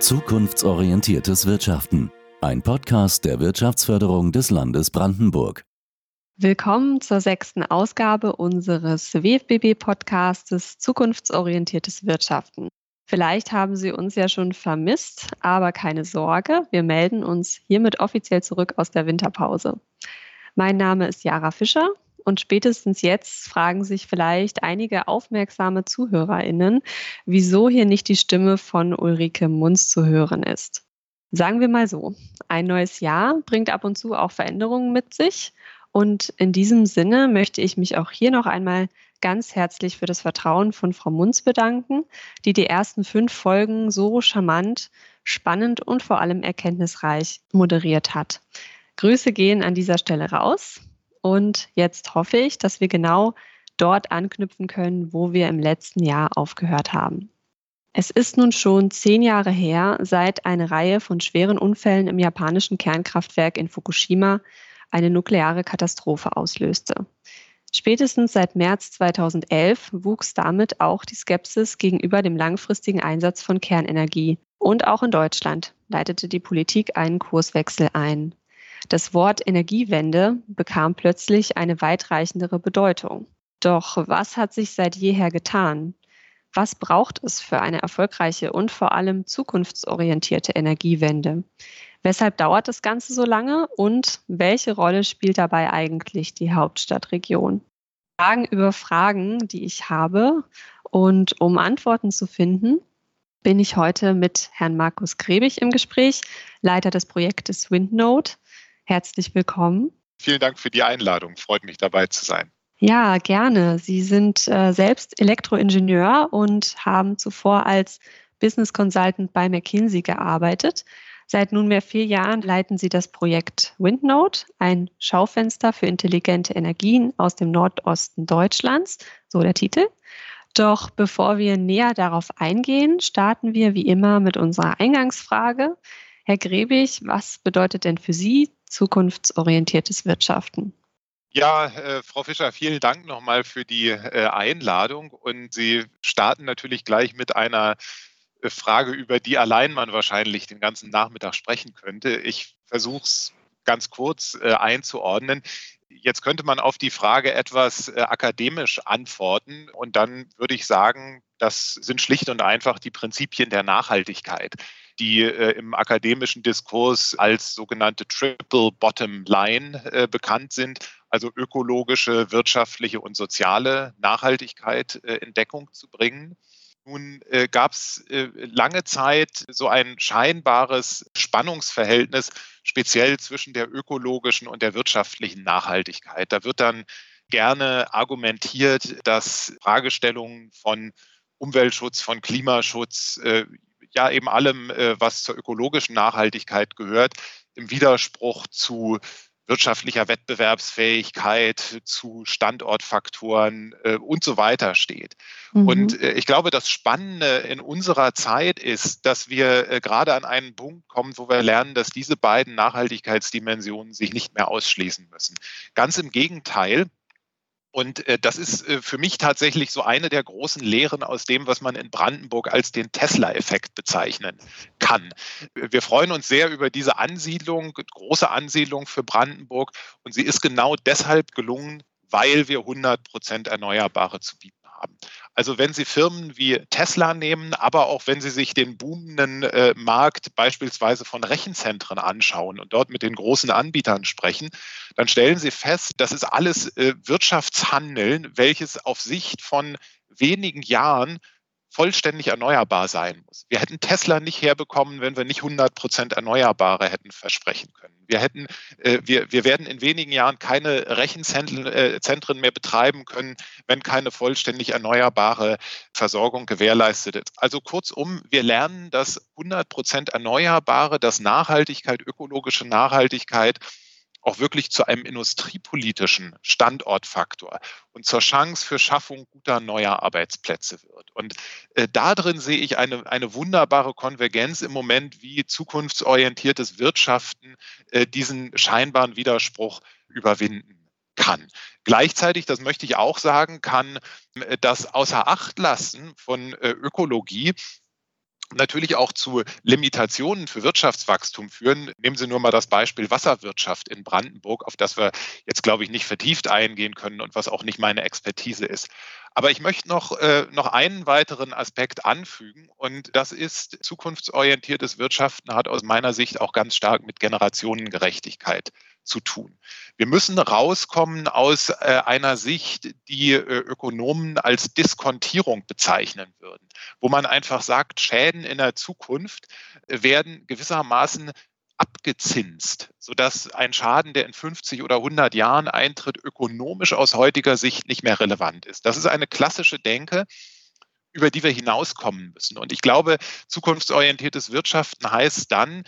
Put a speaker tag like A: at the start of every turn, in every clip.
A: Zukunftsorientiertes Wirtschaften. Ein Podcast der Wirtschaftsförderung des Landes Brandenburg.
B: Willkommen zur sechsten Ausgabe unseres WFBB-Podcastes Zukunftsorientiertes Wirtschaften. Vielleicht haben Sie uns ja schon vermisst, aber keine Sorge, wir melden uns hiermit offiziell zurück aus der Winterpause. Mein Name ist Jara Fischer und spätestens jetzt fragen sich vielleicht einige aufmerksame ZuhörerInnen, wieso hier nicht die Stimme von Ulrike Munz zu hören ist. Sagen wir mal so, ein neues Jahr bringt ab und zu auch Veränderungen mit sich. Und in diesem Sinne möchte ich mich auch hier noch einmal ganz herzlich für das Vertrauen von Frau Munz bedanken, die die ersten fünf Folgen so charmant, spannend und vor allem erkenntnisreich moderiert hat. Grüße gehen an dieser Stelle raus. Und jetzt hoffe ich, dass wir genau dort anknüpfen können, wo wir im letzten Jahr aufgehört haben. Es ist nun schon zehn Jahre her, seit eine Reihe von schweren Unfällen im japanischen Kernkraftwerk in Fukushima eine nukleare Katastrophe auslöste. Spätestens seit März 2011 wuchs damit auch die Skepsis gegenüber dem langfristigen Einsatz von Kernenergie. Und auch in Deutschland leitete die Politik einen Kurswechsel ein. Das Wort Energiewende bekam plötzlich eine weitreichendere Bedeutung. Doch was hat sich seit jeher getan? Was braucht es für eine erfolgreiche und vor allem zukunftsorientierte Energiewende? Weshalb dauert das Ganze so lange und welche Rolle spielt dabei eigentlich die Hauptstadtregion? Fragen über Fragen, die ich habe. Und um Antworten zu finden, bin ich heute mit Herrn Markus Grebig im Gespräch, Leiter des Projektes WindNode. Herzlich willkommen.
C: Vielen Dank für die Einladung. Freut mich dabei zu sein.
B: Ja, gerne. Sie sind äh, selbst Elektroingenieur und haben zuvor als Business Consultant bei McKinsey gearbeitet. Seit nunmehr vier Jahren leiten Sie das Projekt WindNode, ein Schaufenster für intelligente Energien aus dem Nordosten Deutschlands, so der Titel. Doch bevor wir näher darauf eingehen, starten wir wie immer mit unserer Eingangsfrage. Herr Grebig, was bedeutet denn für Sie zukunftsorientiertes Wirtschaften.
C: Ja, äh, Frau Fischer, vielen Dank nochmal für die äh, Einladung. Und Sie starten natürlich gleich mit einer äh, Frage, über die allein man wahrscheinlich den ganzen Nachmittag sprechen könnte. Ich versuche es ganz kurz äh, einzuordnen. Jetzt könnte man auf die Frage etwas äh, akademisch antworten und dann würde ich sagen, das sind schlicht und einfach die Prinzipien der Nachhaltigkeit die äh, im akademischen Diskurs als sogenannte Triple Bottom Line äh, bekannt sind, also ökologische, wirtschaftliche und soziale Nachhaltigkeit äh, in Deckung zu bringen. Nun äh, gab es äh, lange Zeit so ein scheinbares Spannungsverhältnis, speziell zwischen der ökologischen und der wirtschaftlichen Nachhaltigkeit. Da wird dann gerne argumentiert, dass Fragestellungen von Umweltschutz, von Klimaschutz äh, ja eben allem, äh, was zur ökologischen Nachhaltigkeit gehört, im Widerspruch zu wirtschaftlicher Wettbewerbsfähigkeit, zu Standortfaktoren äh, und so weiter steht. Mhm. Und äh, ich glaube, das Spannende in unserer Zeit ist, dass wir äh, gerade an einen Punkt kommen, wo wir lernen, dass diese beiden Nachhaltigkeitsdimensionen sich nicht mehr ausschließen müssen. Ganz im Gegenteil, und äh, das ist äh, für mich tatsächlich so eine der großen Lehren aus dem, was man in Brandenburg als den Tesla-Effekt bezeichnen kann. Wir freuen uns sehr über diese Ansiedlung, große Ansiedlung für Brandenburg. Und sie ist genau deshalb gelungen, weil wir 100 Prozent Erneuerbare zu bieten haben. Also wenn Sie Firmen wie Tesla nehmen, aber auch wenn Sie sich den boomenden äh, Markt beispielsweise von Rechenzentren anschauen und dort mit den großen Anbietern sprechen, dann stellen Sie fest, das ist alles äh, Wirtschaftshandeln, welches auf Sicht von wenigen Jahren vollständig erneuerbar sein muss. Wir hätten Tesla nicht herbekommen, wenn wir nicht 100 Prozent Erneuerbare hätten versprechen können. Wir hätten, äh, wir, wir werden in wenigen Jahren keine Rechenzentren äh, mehr betreiben können, wenn keine vollständig erneuerbare Versorgung gewährleistet ist. Also kurzum, wir lernen, dass 100 Prozent Erneuerbare, dass Nachhaltigkeit, ökologische Nachhaltigkeit auch wirklich zu einem industriepolitischen Standortfaktor und zur Chance für Schaffung guter neuer Arbeitsplätze wird. Und äh, da drin sehe ich eine, eine wunderbare Konvergenz im Moment, wie zukunftsorientiertes Wirtschaften äh, diesen scheinbaren Widerspruch überwinden kann. Gleichzeitig, das möchte ich auch sagen, kann äh, das außer Acht lassen von äh, Ökologie natürlich auch zu Limitationen für Wirtschaftswachstum führen. Nehmen Sie nur mal das Beispiel Wasserwirtschaft in Brandenburg, auf das wir jetzt, glaube ich, nicht vertieft eingehen können und was auch nicht meine Expertise ist. Aber ich möchte noch, äh, noch einen weiteren Aspekt anfügen und das ist, zukunftsorientiertes Wirtschaften hat aus meiner Sicht auch ganz stark mit Generationengerechtigkeit zu tun. Wir müssen rauskommen aus äh, einer Sicht, die äh, Ökonomen als Diskontierung bezeichnen würden, wo man einfach sagt, Schäden in der Zukunft werden gewissermaßen abgezinst, sodass ein Schaden, der in 50 oder 100 Jahren eintritt, ökonomisch aus heutiger Sicht nicht mehr relevant ist. Das ist eine klassische Denke, über die wir hinauskommen müssen. Und ich glaube, zukunftsorientiertes Wirtschaften heißt dann,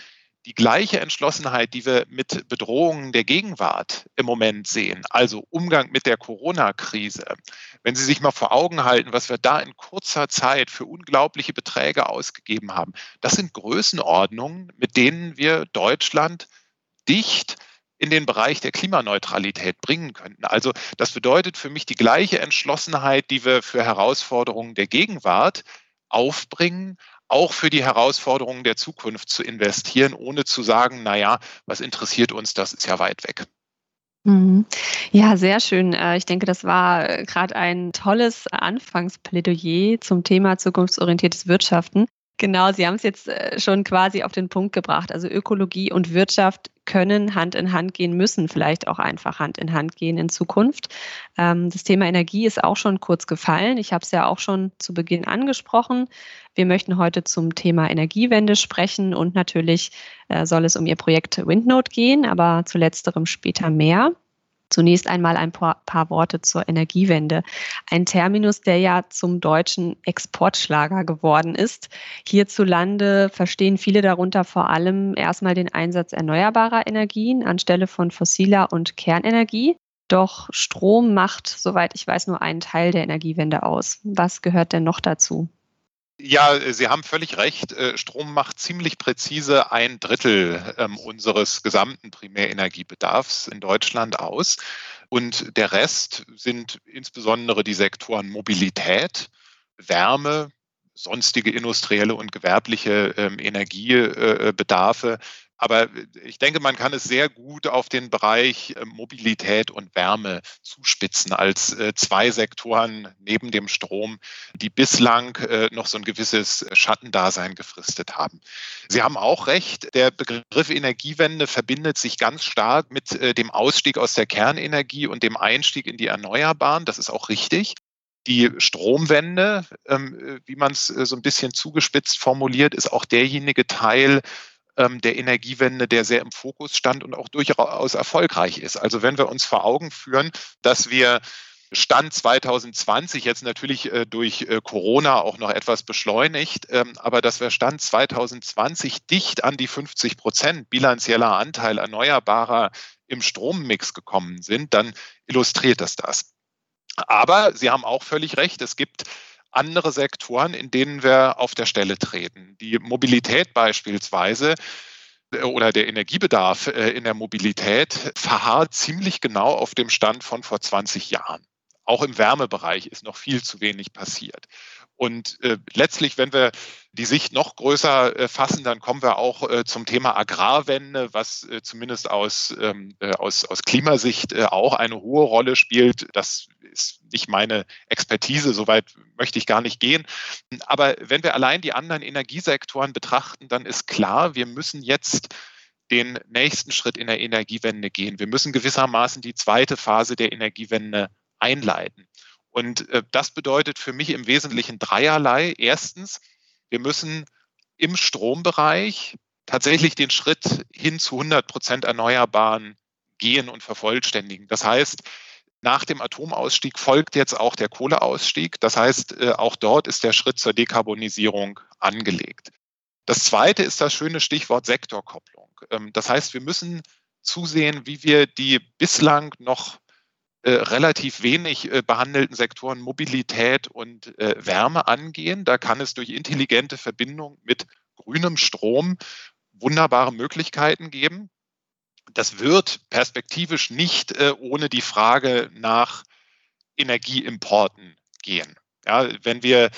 C: die gleiche Entschlossenheit, die wir mit Bedrohungen der Gegenwart im Moment sehen, also Umgang mit der Corona-Krise, wenn Sie sich mal vor Augen halten, was wir da in kurzer Zeit für unglaubliche Beträge ausgegeben haben, das sind Größenordnungen, mit denen wir Deutschland dicht in den Bereich der Klimaneutralität bringen könnten. Also das bedeutet für mich die gleiche Entschlossenheit, die wir für Herausforderungen der Gegenwart aufbringen, auch für die Herausforderungen der Zukunft zu investieren, ohne zu sagen, na ja, was interessiert uns, das ist ja weit weg.
B: Mhm. Ja, sehr schön. Äh, ich denke, das war äh, gerade ein tolles Anfangsplädoyer zum Thema zukunftsorientiertes Wirtschaften. Genau, Sie haben es jetzt äh, schon quasi auf den Punkt gebracht. Also Ökologie und Wirtschaft können Hand in Hand gehen, müssen vielleicht auch einfach Hand in Hand gehen in Zukunft. Ähm, das Thema Energie ist auch schon kurz gefallen. Ich habe es ja auch schon zu Beginn angesprochen. Wir möchten heute zum Thema Energiewende sprechen und natürlich äh, soll es um Ihr Projekt Windnote gehen, aber zu letzterem später mehr. Zunächst einmal ein paar, paar, Worte zur Energiewende. Ein Terminus, der ja zum deutschen Exportschlager geworden ist. Hierzulande verstehen viele darunter vor allem erstmal den Einsatz erneuerbarer Energien anstelle von fossiler und Kernenergie. Doch Strom macht, soweit ich weiß, nur einen Teil der Energiewende aus. Was gehört denn noch dazu?
C: Ja, Sie haben völlig recht. Äh, Strom macht ziemlich präzise ein Drittel ähm, unseres gesamten Primärenergiebedarfs in Deutschland aus. Und der Rest sind insbesondere die Sektoren Mobilität, Wärme, sonstige industrielle und gewerbliche ähm, Energiebedarfe, aber ich denke, man kann es sehr gut auf den Bereich äh, Mobilität und Wärme zuspitzen als äh, zwei Sektoren neben dem Strom, die bislang äh, noch so ein gewisses Schattendasein gefristet haben. Sie haben auch recht, der Begriff Energiewende verbindet sich ganz stark mit dem Ausstieg aus der Kernenergie und dem Einstieg in die Erneuerbaren. Das ist auch richtig. Die Stromwende, ähm, wie man es so ein bisschen zugespitzt formuliert, ist auch derjenige Teil, ähm, der Energiewende, der sehr im Fokus stand und auch durchaus erfolgreich ist. Also wenn wir uns vor Augen führen, dass wir Stand 2020 jetzt natürlich äh, durch äh, Corona auch noch etwas beschleunigt, ähm, aber dass wir Stand 2020 dicht an die 50 Prozent bilanzieller Anteil erneuerbarer im Strommix gekommen sind, dann illustriert das das. Aber Sie haben auch völlig recht, es gibt andere Sektoren, in denen wir auf der Stelle treten. Die Mobilität beispielsweise äh, oder der Energiebedarf äh, in der Mobilität verharrt ziemlich genau auf dem Stand von vor 20 Jahren. Auch im Wärmebereich ist noch viel zu wenig passiert. Und äh, letztlich, wenn wir die Sicht noch größer äh, fassen, dann kommen wir auch äh, zum Thema Agrarwende, was äh, zumindest aus, ähm, äh, aus, aus Klimasicht äh, auch eine hohe Rolle spielt. Das ist nicht meine Expertise, soweit möchte ich gar nicht gehen. Aber wenn wir allein die anderen Energiesektoren betrachten, dann ist klar, wir müssen jetzt den nächsten Schritt in der Energiewende gehen. Wir müssen gewissermaßen die zweite Phase der Energiewende einleiten. Und äh, das bedeutet für mich im Wesentlichen dreierlei. Erstens, wir müssen im Strombereich tatsächlich den Schritt hin zu 100 Prozent Erneuerbaren gehen und vervollständigen. Das heißt, nach dem Atomausstieg folgt jetzt auch der Kohleausstieg. Das heißt, äh, auch dort ist der Schritt zur Dekarbonisierung angelegt. Das zweite ist das schöne Stichwort Sektorkopplung. Ähm, das heißt, wir müssen zusehen, wie wir die bislang noch äh, relativ wenig äh, behandelten Sektoren Mobilität und äh, Wärme angehen. Da kann es durch intelligente Verbindung mit grünem Strom wunderbare Möglichkeiten geben. Das wird perspektivisch nicht äh, ohne die Frage nach Energieimporten gehen. Ja, wenn wir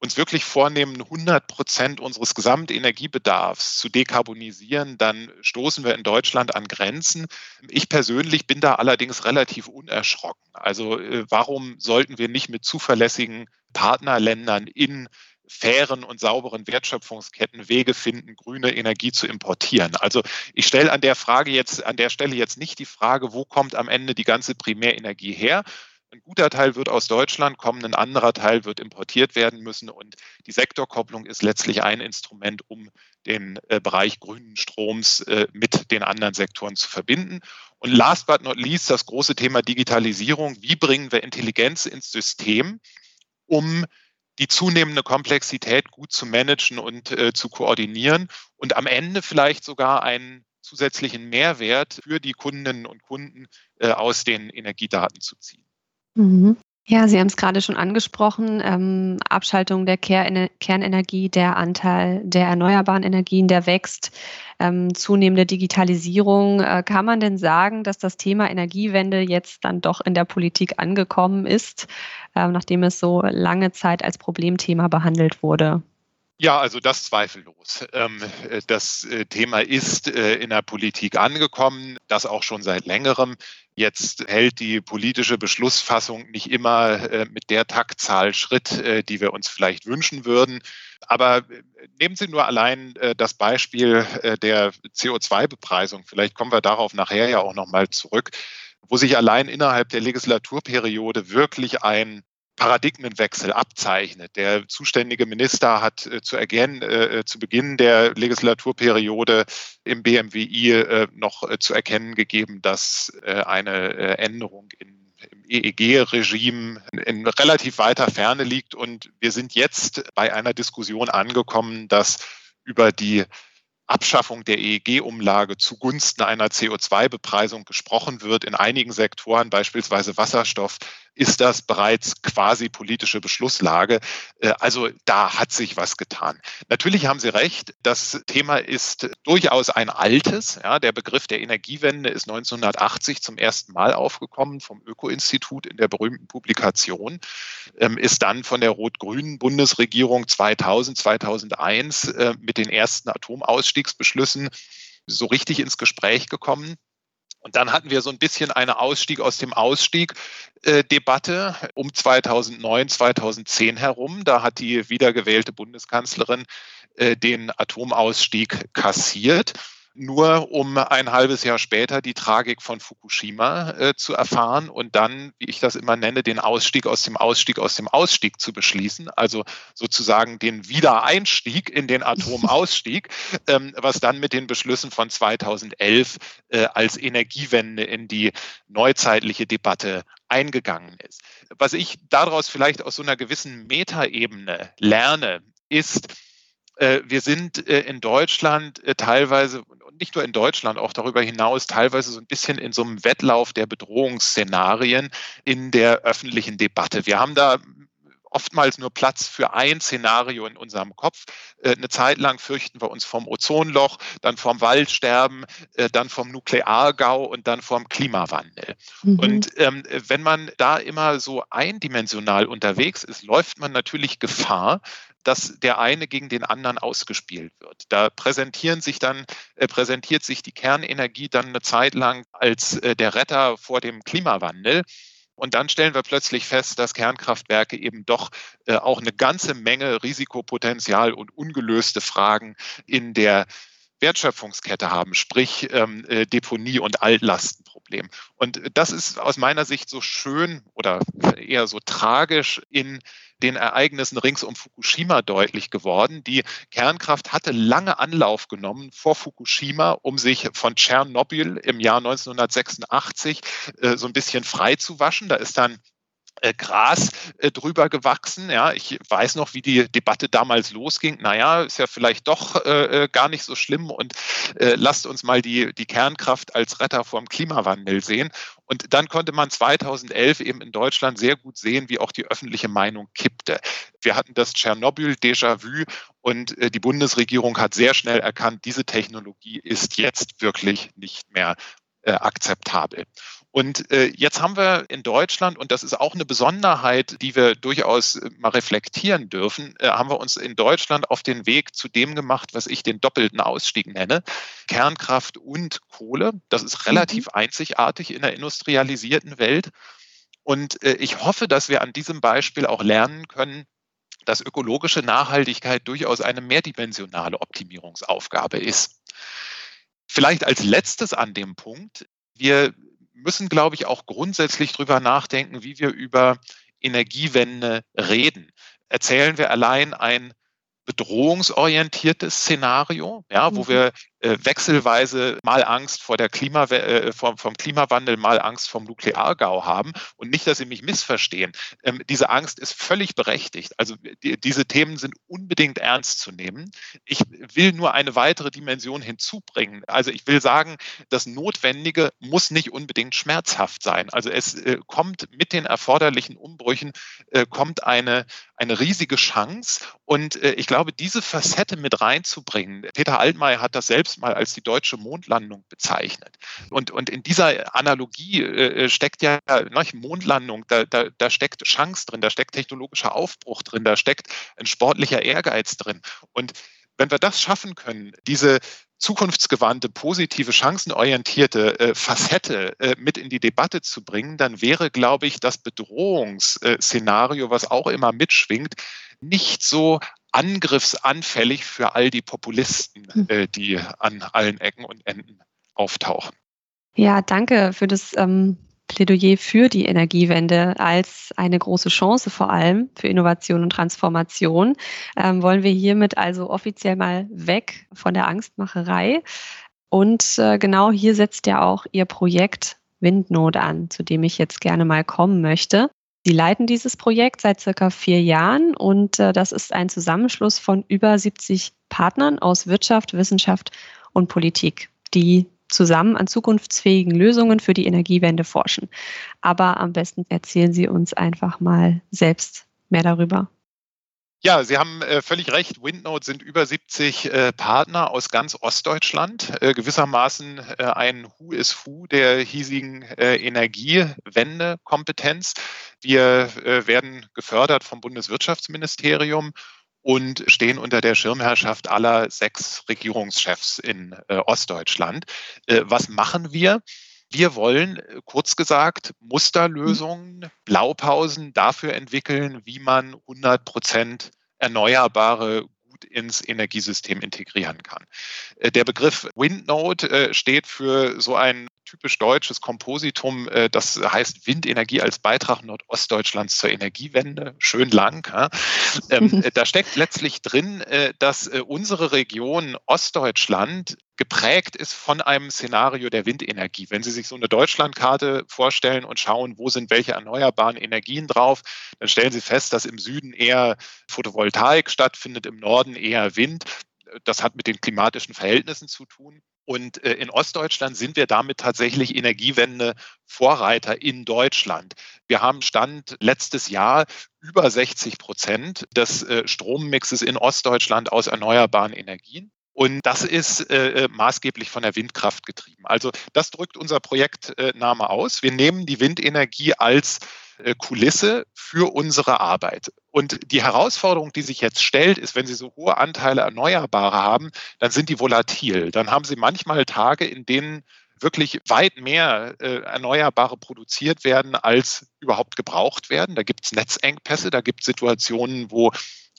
C: uns wirklich vornehmen, 100 Prozent unseres Gesamtenergiebedarfs zu dekarbonisieren, dann stoßen wir in Deutschland an Grenzen. Ich persönlich bin da allerdings relativ unerschrocken. Also äh, warum sollten wir nicht mit zuverlässigen Partnerländern in fairen und sauberen Wertschöpfungsketten Wege finden, grüne Energie zu importieren. Also ich stelle an der Frage jetzt, an der Stelle jetzt nicht die Frage, wo kommt am Ende die ganze Primärenergie her, ein guter Teil wird aus Deutschland kommen, ein anderer Teil wird importiert werden müssen. Und die Sektorkopplung ist letztlich ein Instrument, um den äh, Bereich grünen Stroms äh, mit den anderen Sektoren zu verbinden. Und last but not least das große Thema Digitalisierung. Wie bringen wir Intelligenz ins System, um die zunehmende Komplexität gut zu managen und äh, zu koordinieren und am Ende vielleicht sogar einen zusätzlichen Mehrwert für die Kundinnen und Kunden äh, aus den Energiedaten zu ziehen.
B: Mhm. Ja, Sie haben es gerade schon angesprochen, ähm, Abschaltung der Kernenergie, der Anteil der erneuerbaren Energien, der wächst, ähm, zunehmende Digitalisierung. Äh, kann man denn sagen, dass das Thema Energiewende jetzt dann doch in der Politik angekommen ist, äh, nachdem es so lange Zeit als Problemthema behandelt wurde?
C: Ja, also das zweifellos. Ähm, äh, das äh, Thema ist äh, in der Politik angekommen, das auch schon seit längerem. Jetzt hält die politische Beschlussfassung nicht immer mit der Taktzahl Schritt, die wir uns vielleicht wünschen würden. Aber nehmen Sie nur allein das Beispiel der CO2-Bepreisung. Vielleicht kommen wir darauf nachher ja auch nochmal zurück, wo sich allein innerhalb der Legislaturperiode wirklich ein Paradigmenwechsel abzeichnet. Der zuständige Minister hat äh, zu, ergänzen, äh, zu Beginn der Legislaturperiode im BMWI äh, noch äh, zu erkennen gegeben, dass äh, eine äh, Änderung in im EEG-Regime in relativ weiter Ferne liegt. Und wir sind jetzt bei einer Diskussion angekommen, dass über die Abschaffung der EEG-Umlage zugunsten einer CO2-Bepreisung gesprochen wird. In einigen Sektoren, beispielsweise Wasserstoff, ist das bereits quasi politische Beschlusslage. Äh, also da hat sich was getan. Natürlich haben Sie recht, das Thema ist durchaus ein altes. Ja, der Begriff der Energiewende ist 1980 zum ersten Mal aufgekommen vom Öko-Institut in der berühmten Publikation, ähm, ist dann von der rot-grünen Bundesregierung 2000, 2001 äh, mit den ersten Atomausstieg Ausstiegsbeschlüssen so richtig ins Gespräch gekommen. Und dann hatten wir so ein bisschen eine Ausstieg aus dem Ausstieg äh, um 2009, 2010 herum. Da hat die wiedergewählte Bundeskanzlerin äh, den Atomausstieg kassiert nur um ein halbes Jahr später die Tragik von Fukushima äh, zu erfahren und dann, wie ich das immer nenne, den Ausstieg aus dem Ausstieg aus dem Ausstieg zu beschließen, also sozusagen den Wiedereinstieg in den Atomausstieg, ähm, was dann mit den Beschlüssen von 2011 äh, als Energiewende in die neuzeitliche Debatte eingegangen ist. Was ich daraus vielleicht aus so einer gewissen Metaebene lerne, ist, äh, wir sind äh, in Deutschland äh, teilweise, nicht nur in Deutschland, auch darüber hinaus teilweise so ein bisschen in so einem Wettlauf der Bedrohungsszenarien in der öffentlichen Debatte. Wir haben da oftmals nur Platz für ein Szenario in unserem Kopf. Eine Zeit lang fürchten wir uns vom Ozonloch, dann vom Waldsterben, dann vom Nukleargau und dann vom Klimawandel. Mhm. Und ähm, wenn man da immer so eindimensional unterwegs ist, läuft man natürlich Gefahr, dass der eine gegen den anderen ausgespielt wird. Da präsentieren sich dann, äh, präsentiert sich die Kernenergie dann eine Zeit lang als äh, der Retter vor dem Klimawandel. Und dann stellen wir plötzlich fest, dass Kernkraftwerke eben doch äh, auch eine ganze Menge Risikopotenzial und ungelöste Fragen in der Wertschöpfungskette haben, sprich ähm, äh, Deponie und Altlastenproblem. Und das ist aus meiner Sicht so schön oder eher so tragisch in den Ereignissen rings um Fukushima deutlich geworden. Die Kernkraft hatte lange Anlauf genommen vor Fukushima, um sich von Tschernobyl im Jahr 1986 äh, so ein bisschen frei zu waschen. Da ist dann äh, Gras äh, drüber gewachsen. Ja, ich weiß noch, wie die Debatte damals losging. Naja, ist ja vielleicht doch äh, äh, gar nicht so schlimm und lasst uns mal die, die Kernkraft als Retter vor dem Klimawandel sehen. Und dann konnte man 2011 eben in Deutschland sehr gut sehen, wie auch die öffentliche Meinung kippte. Wir hatten das Tschernobyl-Déjà-vu und äh, die Bundesregierung hat sehr schnell erkannt, diese Technologie ist jetzt wirklich nicht mehr akzeptabel. Und äh, jetzt haben wir in Deutschland, und das ist auch eine Besonderheit, die wir durchaus äh, mal reflektieren dürfen, äh, haben wir uns in Deutschland auf den Weg zu dem gemacht, was ich den doppelten Ausstieg nenne. Kernkraft und Kohle. Das ist relativ mhm. einzigartig in der industrialisierten Welt. Und äh, ich hoffe, dass wir an diesem Beispiel auch lernen können, dass ökologische Nachhaltigkeit durchaus eine mehrdimensionale Optimierungsaufgabe ist. Vielleicht als letztes an dem Punkt, wir müssen, glaube ich, auch grundsätzlich darüber nachdenken, wie wir über Energiewende reden. Erzählen wir allein ein bedrohungsorientiertes Szenario, ja, wo mhm. wir wechselweise mal Angst vor der Klima, äh, vom, vom, Klimawandel, mal Angst vom Nukleargau haben. Und nicht, dass Sie mich missverstehen. Ähm, diese Angst ist völlig berechtigt. Also die, diese Themen sind unbedingt ernst zu nehmen. Ich will nur eine weitere Dimension hinzubringen. Also ich will sagen, das Notwendige muss nicht unbedingt schmerzhaft sein. Also es äh, kommt mit den erforderlichen Umbrüchen, äh, kommt eine, eine riesige Chance. Und äh, ich glaube, diese Facette mit reinzubringen, Peter Altmaier hat das selbst selbst mal als die deutsche Mondlandung bezeichnet. Und, und in dieser Analogie äh, steckt ja ne, Mondlandung, da, da, da steckt Chance drin, da steckt technologischer Aufbruch drin, da steckt ein sportlicher Ehrgeiz drin. Und wenn wir das schaffen können, diese zukunftsgewandte, positive, chancenorientierte äh, Facette äh, mit in die Debatte zu bringen, dann wäre, glaube ich, das Bedrohungsszenario, was auch immer mitschwingt, nicht so angriffsanfällig für all die Populisten, hm. äh, die an allen Ecken und Enden auftauchen.
B: Ja, danke für das ähm, Plädoyer für die Energiewende als eine große Chance vor allem für Innovation und Transformation. Ähm, wollen wir hiermit also offiziell mal weg von der Angstmacherei. Und äh, genau hier setzt ja auch Ihr Projekt Windnot an, zu dem ich jetzt gerne mal kommen möchte. Sie leiten dieses Projekt seit circa vier Jahren und äh, das ist ein Zusammenschluss von über 70 Partnern aus Wirtschaft, Wissenschaft und Politik, die zusammen an zukunftsfähigen Lösungen für die Energiewende forschen. Aber am besten erzählen Sie uns einfach mal selbst mehr darüber.
C: Ja, Sie haben äh, völlig recht. Windnote sind über 70 äh, Partner aus ganz Ostdeutschland, äh, gewissermaßen äh, ein Who is Who der hiesigen äh, Energiewende-Kompetenz. Wir äh, werden gefördert vom Bundeswirtschaftsministerium und stehen unter der Schirmherrschaft aller sechs Regierungschefs in Ostdeutschland. was machen wir? Wir wollen, kurz gesagt, Musterlösungen, Blaupausen dafür entwickeln, wie man 100 Prozent erneuerbare gut ins Energiesystem integrieren kann. Äh, der Begriff Windnode äh, steht für so ein typisch deutsches Kompositum, äh, das heißt Windenergie als Beitrag Nordostdeutschlands zur Energiewende. Schön lang. Ähm, da steckt letztlich drin, dass unsere Region Ostdeutschland geprägt ist von einem Szenario der Windenergie. Wenn Sie sich so eine Deutschlandkarte vorstellen und schauen, wo sind welche erneuerbaren Energien drauf, dann stellen Sie fest, dass im Süden eher Photovoltaik stattfindet, im Norden eher Wind. Das hat mit den klimatischen Verhältnissen zu tun. Und äh, in Ostdeutschland sind wir damit tatsächlich Energiewende-Vorreiter in Deutschland. Wir haben Stand letztes Jahr über 60 Prozent des äh, Strommixes in Ostdeutschland aus erneuerbaren Energien. Und das ist äh, äh, maßgeblich von der Windkraft getrieben. Also das drückt unser Projektname aus. Wir nehmen die Windenergie als äh, Kulisse für unsere Arbeit. Und die Herausforderung, die sich jetzt stellt, ist, wenn Sie so hohe Anteile Erneuerbare haben, dann sind die volatil. Dann haben Sie manchmal Tage, in denen wirklich weit mehr äh, Erneuerbare produziert werden, als überhaupt gebraucht werden. Da gibt es Netzengpässe, da gibt es Situationen, wo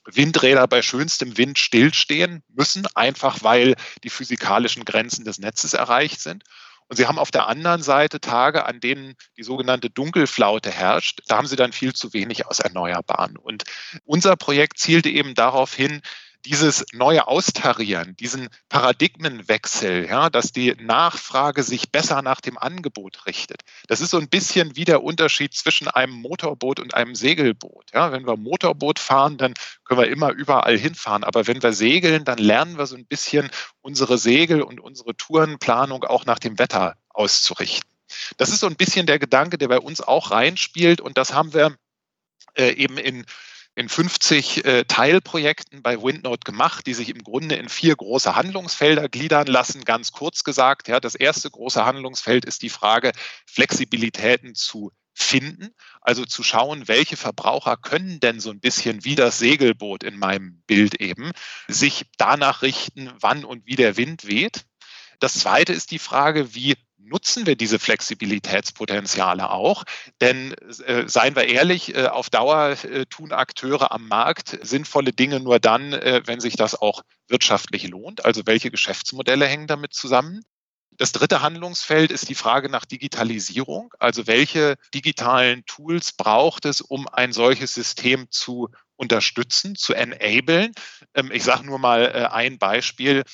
C: Windräder bei schönstem Wind stillstehen müssen, einfach weil die physikalischen Grenzen des Netzes erreicht sind. Und Sie haben auf der anderen Seite Tage, an denen die sogenannte Dunkelflaute herrscht. Da haben Sie dann viel zu wenig aus Erneuerbaren. Und unser Projekt zielte eben darauf hin, dieses neue Austarieren, diesen Paradigmenwechsel, ja, dass die Nachfrage sich besser nach dem Angebot richtet. Das ist so ein bisschen wie der Unterschied zwischen einem Motorboot und einem Segelboot. Ja, wenn wir Motorboot fahren, dann können wir immer überall hinfahren. Aber wenn wir segeln, dann lernen wir so ein bisschen unsere Segel und unsere Tourenplanung auch nach dem Wetter auszurichten. Das ist so ein bisschen der Gedanke, der bei uns auch reinspielt. Und das haben wir äh, eben in in 50 äh, Teilprojekten bei Windnote gemacht, die sich im Grunde in vier große Handlungsfelder gliedern lassen. Ganz kurz gesagt, ja, das erste große Handlungsfeld ist die Frage, Flexibilitäten zu finden, also zu schauen, welche Verbraucher können denn so ein bisschen wie das Segelboot in meinem Bild eben sich danach richten, wann und wie der Wind weht. Das zweite ist die Frage, wie nutzen wir diese Flexibilitätspotenziale auch. Denn äh, seien wir ehrlich, äh, auf Dauer äh, tun Akteure am Markt sinnvolle Dinge nur dann, äh, wenn sich das auch wirtschaftlich lohnt. Also welche Geschäftsmodelle hängen damit zusammen? Das dritte Handlungsfeld ist die Frage nach Digitalisierung. Also welche digitalen Tools braucht es, um ein solches System zu unterstützen, zu enablen? Ähm, ich sage nur mal äh, ein Beispiel.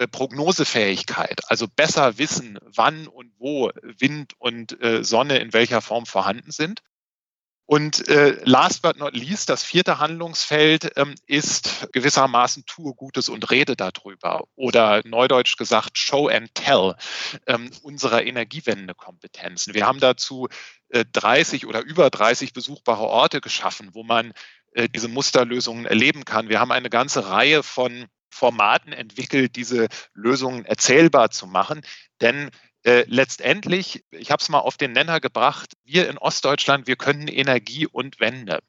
C: Äh, Prognosefähigkeit, also besser wissen, wann und wo Wind und äh, Sonne in welcher Form vorhanden sind. Und äh, last but not least, das vierte Handlungsfeld ähm, ist gewissermaßen tue Gutes und rede darüber. Oder neudeutsch gesagt, show and tell ähm, unserer Energiewendekompetenzen. Wir haben dazu äh, 30 oder über 30 besuchbare Orte geschaffen, wo man diese Musterlösungen erleben kann. Wir haben eine ganze Reihe von Formaten entwickelt, diese Lösungen erzählbar zu machen. Denn äh, letztendlich, ich habe es mal auf den Nenner gebracht, wir in Ostdeutschland, wir können Energie und Wende.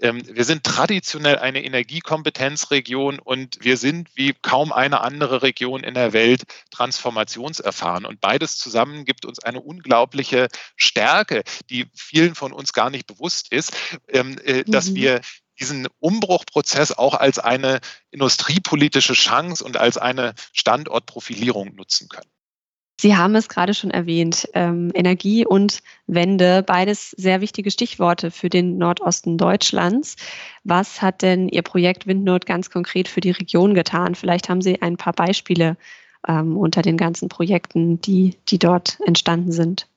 C: Ähm, wir sind traditionell eine Energiekompetenzregion und wir sind wie kaum eine andere Region in der Welt transformationserfahren. Und beides zusammen gibt uns eine unglaubliche Stärke, die vielen von uns gar nicht bewusst ist, ähm, äh, dass mhm. wir diesen Umbruchprozess auch als eine industriepolitische Chance und als eine Standortprofilierung nutzen können.
B: Sie haben es gerade schon erwähnt, ähm, Energie und Wende, beides sehr wichtige Stichworte für den Nordosten Deutschlands. Was hat denn Ihr Projekt Windnot ganz konkret für die Region getan? Vielleicht haben Sie ein paar Beispiele ähm, unter den ganzen Projekten, die, die dort entstanden sind.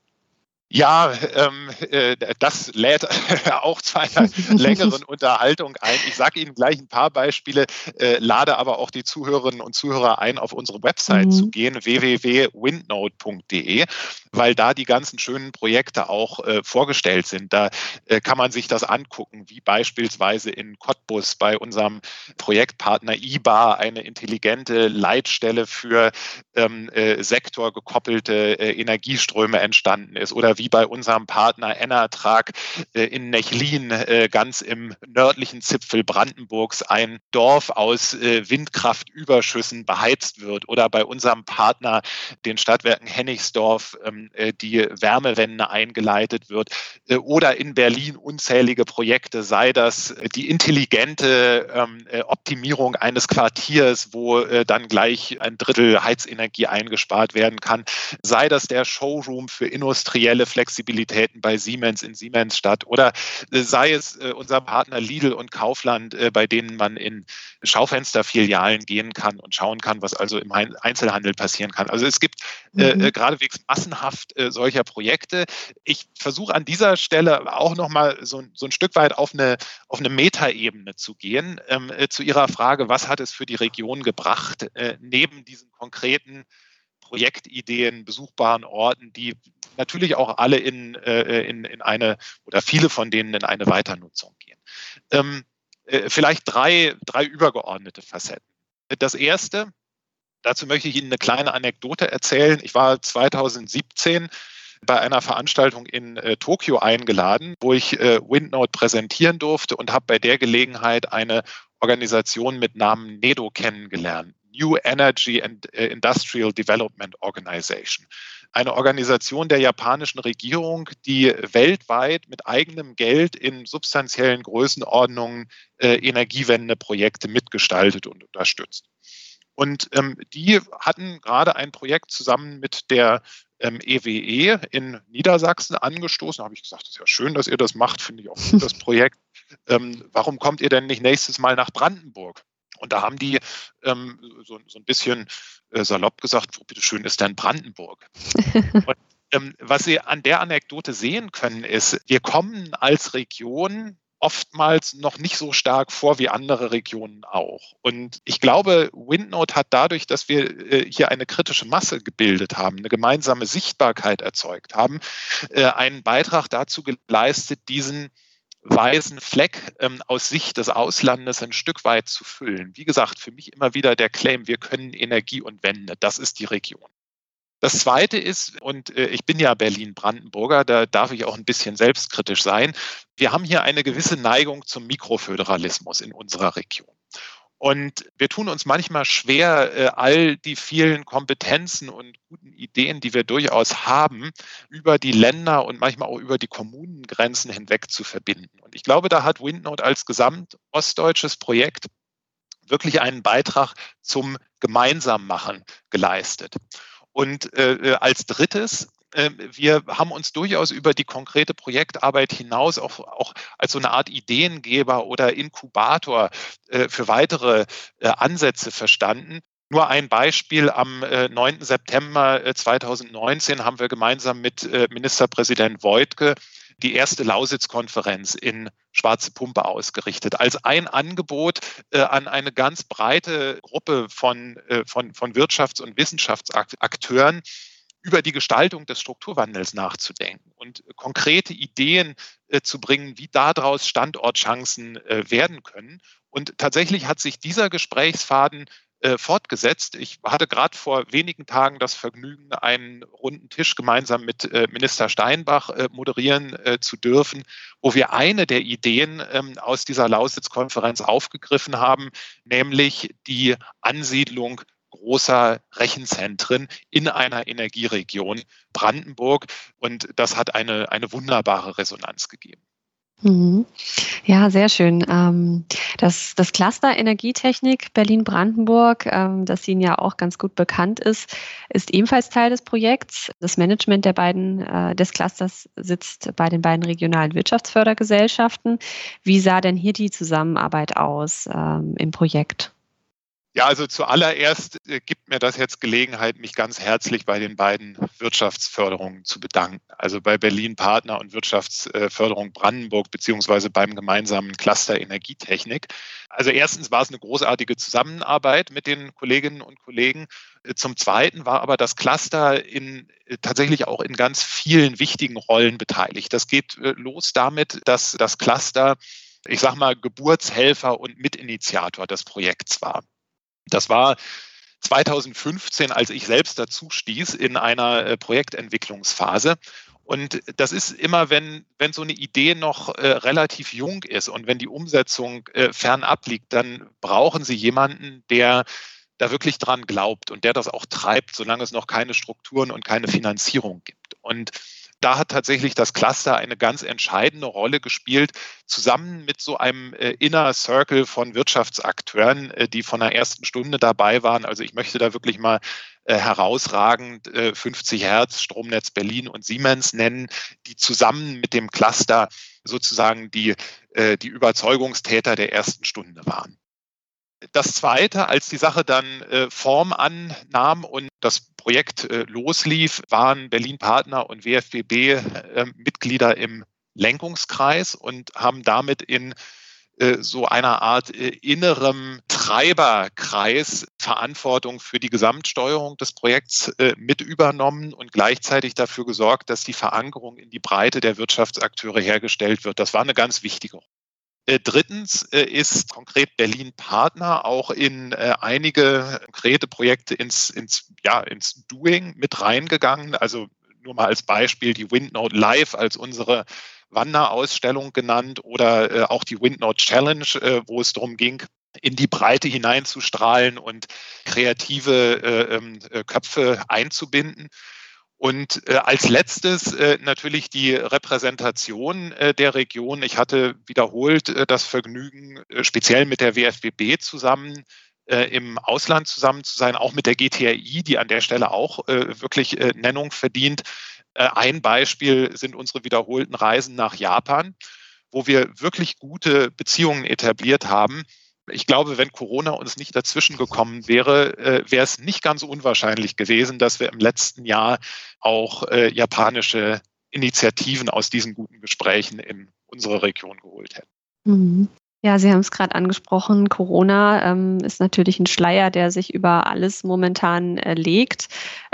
C: Ja, ähm, äh, das lädt auch zu einer längeren Unterhaltung ein. Ich sage Ihnen gleich ein paar Beispiele, äh, lade aber auch die Zuhörerinnen und Zuhörer ein, auf unsere Website mhm. zu gehen, www.windnote.de, weil da die ganzen schönen Projekte auch äh, vorgestellt sind. Da äh, kann man sich das angucken, wie beispielsweise in Cottbus bei unserem Projektpartner IBA eine intelligente Leitstelle für ähm, äh, sektorgekoppelte äh, Energieströme entstanden ist oder wie bei unserem Partner Enertrag äh, in Nechlin, äh, ganz im nördlichen Zipfel Brandenburgs, ein Dorf aus Windkraftüberschüssen beheizt wird. Oder bei unserem Partner, den Stadtwerken Hennigsdorf, ähm, die Wärmewende eingeleitet wird. Oder in Berlin unzählige Projekte, sei das die intelligente ähm, Optimierung eines Quartiers, wo dann gleich ein Drittel Heizenergie eingespart werden kann, sei das der Showroom für industrielle Flexibilitäten bei Siemens in Siemensstadt oder äh, sei es äh, unser Partner Lidl und Kaufland, äh, bei denen man in Schaufensterfilialen gehen kann und schauen kann, was also im Einzelhandel passieren kann. Also es gibt mhm. geradewegs massenhaft solcher Projekte. Ich versuche an dieser Stelle auch nochmal so, so ein Stück weit auf eine, auf eine Metaebene zu gehen, ähm, zu Ihrer Frage, was hat es für die Region gebracht, äh, neben diesen konkreten Projektideen, besuchbaren Orten, die natürlich auch alle in, äh, in, in eine oder viele von denen in eine Weiternutzung gehen. Ähm, äh, vielleicht drei, drei übergeordnete Facetten. Das erste, dazu möchte ich Ihnen eine kleine Anekdote erzählen. Ich war 2017 bei einer Veranstaltung in äh, Tokio eingeladen, wo ich äh, Windnote präsentieren durfte und habe bei der Gelegenheit eine Organisation mit Namen NEDO kennengelernt. New Energy and äh, Industrial Development Organization. Eine Organisation der japanischen Regierung, die weltweit mit eigenem Geld in substanziellen Größenordnungen äh, Energiewendeprojekte mitgestaltet und unterstützt. Und ähm, die hatten gerade ein Projekt zusammen mit der ähm, EWE e in Niedersachsen angestoßen. Da habe ich gesagt, das ist ja schön, dass ihr das macht, finde ich auch gut, das Projekt. Ähm, warum kommt ihr denn nicht nächstes Mal nach Brandenburg? Und da haben die ähm, so, so, ein bisschen äh, salopp gesagt, wo bitteschön ist denn Brandenburg? Und ähm, was Sie an der Anekdote sehen können, ist, wir kommen als Region oftmals noch nicht so stark vor wie andere Regionen auch. Und ich glaube, Windnote hat dadurch, dass wir äh, hier eine kritische Masse gebildet haben, eine gemeinsame Sichtbarkeit erzeugt haben, äh, einen Beitrag dazu geleistet, diesen weißen Fleck ähm, aus Sicht des Auslandes ein Stück weit zu füllen. Wie gesagt, für mich immer wieder der Claim, wir können Energie und Wende, das ist die Region. Das Zweite ist, und äh, ich bin ja Berlin-Brandenburger, da darf ich auch ein bisschen selbstkritisch sein, wir haben hier eine gewisse Neigung zum Mikroföderalismus in unserer Region. Und wir tun uns manchmal schwer, äh, all die vielen Kompetenzen und guten Ideen, die wir durchaus haben, über die Länder und manchmal auch über die Kommunengrenzen hinweg zu verbinden. Und ich glaube, da hat Windnote als gesamtostdeutsches Projekt wirklich einen Beitrag zum Gemeinsammachen geleistet. Und äh, äh, als drittes, äh, wir haben uns durchaus über die konkrete Projektarbeit hinaus auch, auch als so eine Art Ideengeber oder Inkubator äh, für weitere äh, Ansätze verstanden. Nur ein Beispiel. Am 9. September 2019 haben wir gemeinsam mit Ministerpräsident Voigtke die erste Lausitz-Konferenz in Schwarze Pumpe ausgerichtet, als ein Angebot äh, an eine ganz breite Gruppe von, äh, von, von Wirtschafts- und Wissenschaftsakteuren, über die Gestaltung des Strukturwandels nachzudenken und konkrete Ideen äh, zu bringen, wie daraus Standortchancen äh, werden können. Und tatsächlich hat sich dieser Gesprächsfaden äh, fortgesetzt. Ich hatte gerade vor wenigen Tagen das Vergnügen, einen runden Tisch gemeinsam mit äh, Minister Steinbach äh, moderieren äh, zu dürfen, wo wir eine der Ideen ähm, aus dieser Lausitz-Konferenz aufgegriffen haben, nämlich die Ansiedlung großer Rechenzentren in einer Energieregion Brandenburg. Und das hat eine, eine wunderbare Resonanz gegeben.
B: Mhm. Ja, sehr schön. Ähm, das, das Cluster Energietechnik Berlin-Brandenburg, ähm, das Ihnen ja auch ganz gut bekannt ist, ist ebenfalls Teil des Projekts. Das Management der beiden, äh, des Clusters sitzt bei den beiden regionalen Wirtschaftsfördergesellschaften. Wie sah denn hier die Zusammenarbeit aus ähm, im Projekt?
C: Ja, also zuallererst äh, gibt mir das jetzt Gelegenheit, mich ganz herzlich bei den beiden Wirtschaftsförderungen zu bedanken. Also bei Berlin Partner und Wirtschaftsförderung Brandenburg beziehungsweise beim gemeinsamen Cluster Energietechnik. Also erstens war es eine großartige Zusammenarbeit mit den Kolleginnen und Kollegen. Zum Zweiten war aber das Cluster in, tatsächlich auch in ganz vielen wichtigen Rollen beteiligt. Das geht äh, los damit, dass das Cluster ich sage mal, Geburtshelfer und Mitinitiator des Projekts war. Das war 2015, als ich selbst dazu stieß in einer äh, Projektentwicklungsphase. Und das ist immer, wenn, wenn so eine Idee noch äh, relativ jung ist und wenn die Umsetzung äh, fernab liegt, dann brauchen Sie jemanden, der da wirklich dran glaubt und der das auch treibt, solange es noch keine Strukturen und keine Finanzierung gibt. Und da hat tatsächlich das Cluster eine ganz entscheidende Rolle gespielt, zusammen mit so einem äh, Inner Circle von Wirtschaftsakteuren, äh, die von der ersten Stunde dabei waren. Also ich möchte da wirklich mal äh, herausragend 50 Hertz, Stromnetz Berlin und Siemens nennen, die zusammen mit dem Cluster sozusagen die, die Überzeugungstäter der ersten Stunde waren. Das Zweite, als die Sache dann äh, Form annahm und das Projekt äh, loslief, waren Berlin Partner und WFBB äh, Mitglieder im Lenkungskreis und haben damit in äh, so einer Art innerem Treiberkreis Verantwortung für die Gesamtsteuerung des Projekts mit übernommen und gleichzeitig dafür gesorgt, dass die Verankerung in die Breite der Wirtschaftsakteure hergestellt wird. Das war eine ganz wichtige drittens äh, ist konkret Berlin Partner auch in äh, einige konkrete Projekte ins, ins, ja, ins Doing mit reingegangen. Also nur mal als Beispiel die Windnote Live als unsere Wanderausstellung genannt oder auch die Windnote Challenge, wo es darum ging, in die Breite hineinzustrahlen und kreative ähm, Köpfe einzubinden. Und äh, als letztes äh, natürlich die Repräsentation äh, der Region. Ich hatte wiederholt äh, das Vergnügen, äh, speziell mit der WFBB zusammen äh, im Ausland zusammen zu sein, auch mit der GTRI, die an der Stelle auch wirklich Nennung verdient. Ein Beispiel sind unsere wiederholten Reisen nach Japan, wo wir wirklich gute Beziehungen etabliert haben Ich glaube, wenn Corona uns nicht dazwischen gekommen wäre, äh, wäre es nicht ganz unwahrscheinlich gewesen, dass wir im letzten Jahr auch äh, japanische Initiativen aus diesen guten Gesprächen in unsere Region geholt hätten.
B: Mhm. Ja, Sie haben es gerade angesprochen. Corona ähm, ist natürlich ein Schleier, der sich über alles momentan äh, legt.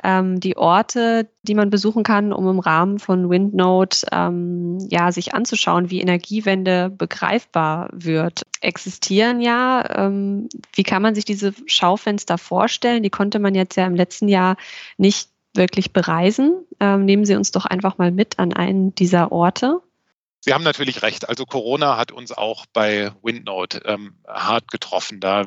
B: Ähm, die Orte, die man besuchen kann, um im Rahmen von WindNote ähm, ja, sich anzuschauen, wie Energiewende begreifbar wird, existieren ja. Ähm, wie kann man sich diese Schaufenster vorstellen? Die konnte man jetzt ja im letzten Jahr nicht wirklich bereisen. Ähm, nehmen Sie uns doch einfach mal mit an einen dieser Orte.
C: Sie haben natürlich recht. Also Corona hat uns auch bei WindNote ähm, hart getroffen. Da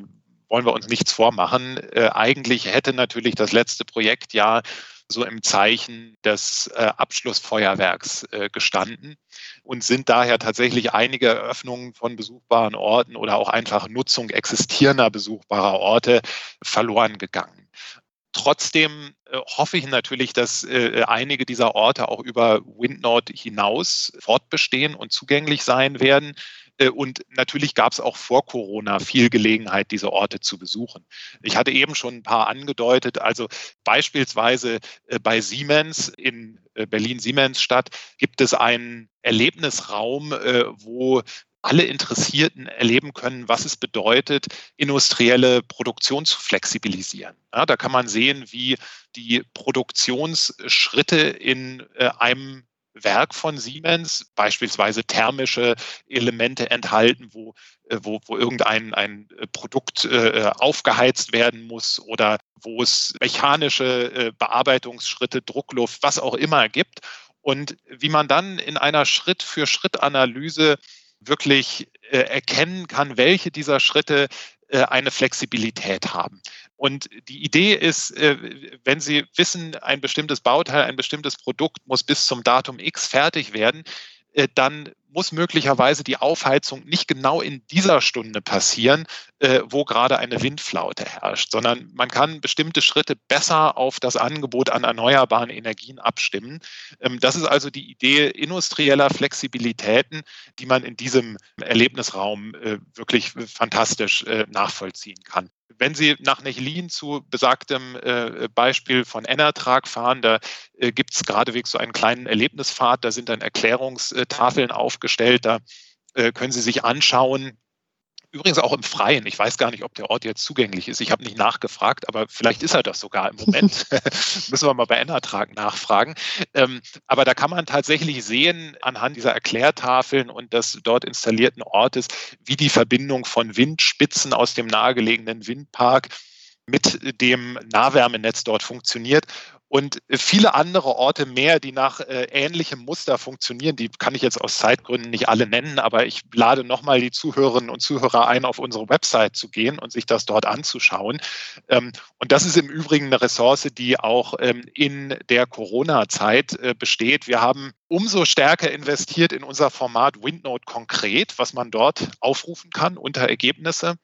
C: wollen wir uns nichts vormachen. Äh, eigentlich hätte natürlich das letzte Projektjahr so im Zeichen des äh, Abschlussfeuerwerks äh, gestanden und sind daher tatsächlich einige Eröffnungen von besuchbaren Orten oder auch einfach Nutzung existierender besuchbarer Orte verloren gegangen. Trotzdem äh, hoffe ich natürlich, dass äh, einige dieser Orte auch über WindNord hinaus fortbestehen und zugänglich sein werden. Äh, und natürlich gab es auch vor Corona viel Gelegenheit, diese Orte zu besuchen. Ich hatte eben schon ein paar angedeutet. Also beispielsweise bei Siemens in Berlin-Siemens-Stadt gibt es einen Erlebnisraum, wo alle Interessierten erleben können, was es bedeutet, industrielle Produktion zu flexibilisieren. Ja, da kann man sehen, wie die Produktionsschritte in äh, einem Werk von Siemens beispielsweise thermische Elemente enthalten, wo, äh, wo, wo irgendein ein Produkt äh, aufgeheizt werden muss oder wo es mechanische äh, Bearbeitungsschritte, Druckluft, was auch immer gibt. Und wie man dann in einer Schritt-für-Schritt-Analyse wirklich äh, erkennen kann, welche dieser Schritte äh, eine Flexibilität haben. Und die Idee ist, äh, wenn Sie wissen, ein bestimmtes Bauteil, ein bestimmtes Produkt muss bis zum Datum X fertig werden, dann muss möglicherweise die Aufheizung nicht genau in dieser Stunde passieren, äh, wo gerade eine Windflaute herrscht, sondern man kann bestimmte Schritte besser auf das Angebot an erneuerbaren Energien abstimmen. Ähm, das ist also die Idee industrieller Flexibilitäten, die man in diesem Erlebnisraum wirklich fantastisch nachvollziehen kann. Wenn Sie nach Nechlin zu besagtem äh, Beispiel von Enertrag fahren, da äh, gibt es geradewegs so einen kleinen Erlebnispfad, da sind dann Erklärungstafeln aufgestellt, da äh, können Sie sich anschauen, Übrigens auch im Freien. Ich weiß gar nicht, ob der Ort jetzt zugänglich ist. Ich habe nicht nachgefragt, aber vielleicht ist er das sogar im Moment. Müssen wir mal bei Enertrag nachfragen. Ähm, aber da kann man tatsächlich sehen, anhand dieser Erklärtafeln und des dort installierten Ortes, wie die Verbindung von Windspitzen aus dem nahegelegenen Windpark mit dem Nahwärmenetz dort funktioniert und viele andere Orte mehr, die nach äh, ähnlichem Muster funktionieren. Die kann ich jetzt aus Zeitgründen nicht alle nennen, aber ich lade nochmal die Zuhörerinnen und Zuhörer ein, auf unsere Website zu gehen und sich das dort anzuschauen. Ähm, und das ist im Übrigen eine Ressource, die auch ähm, in der Corona-Zeit äh, besteht. Wir haben umso stärker investiert in unser Format WindNote konkret, was man dort aufrufen kann unter Ergebnisse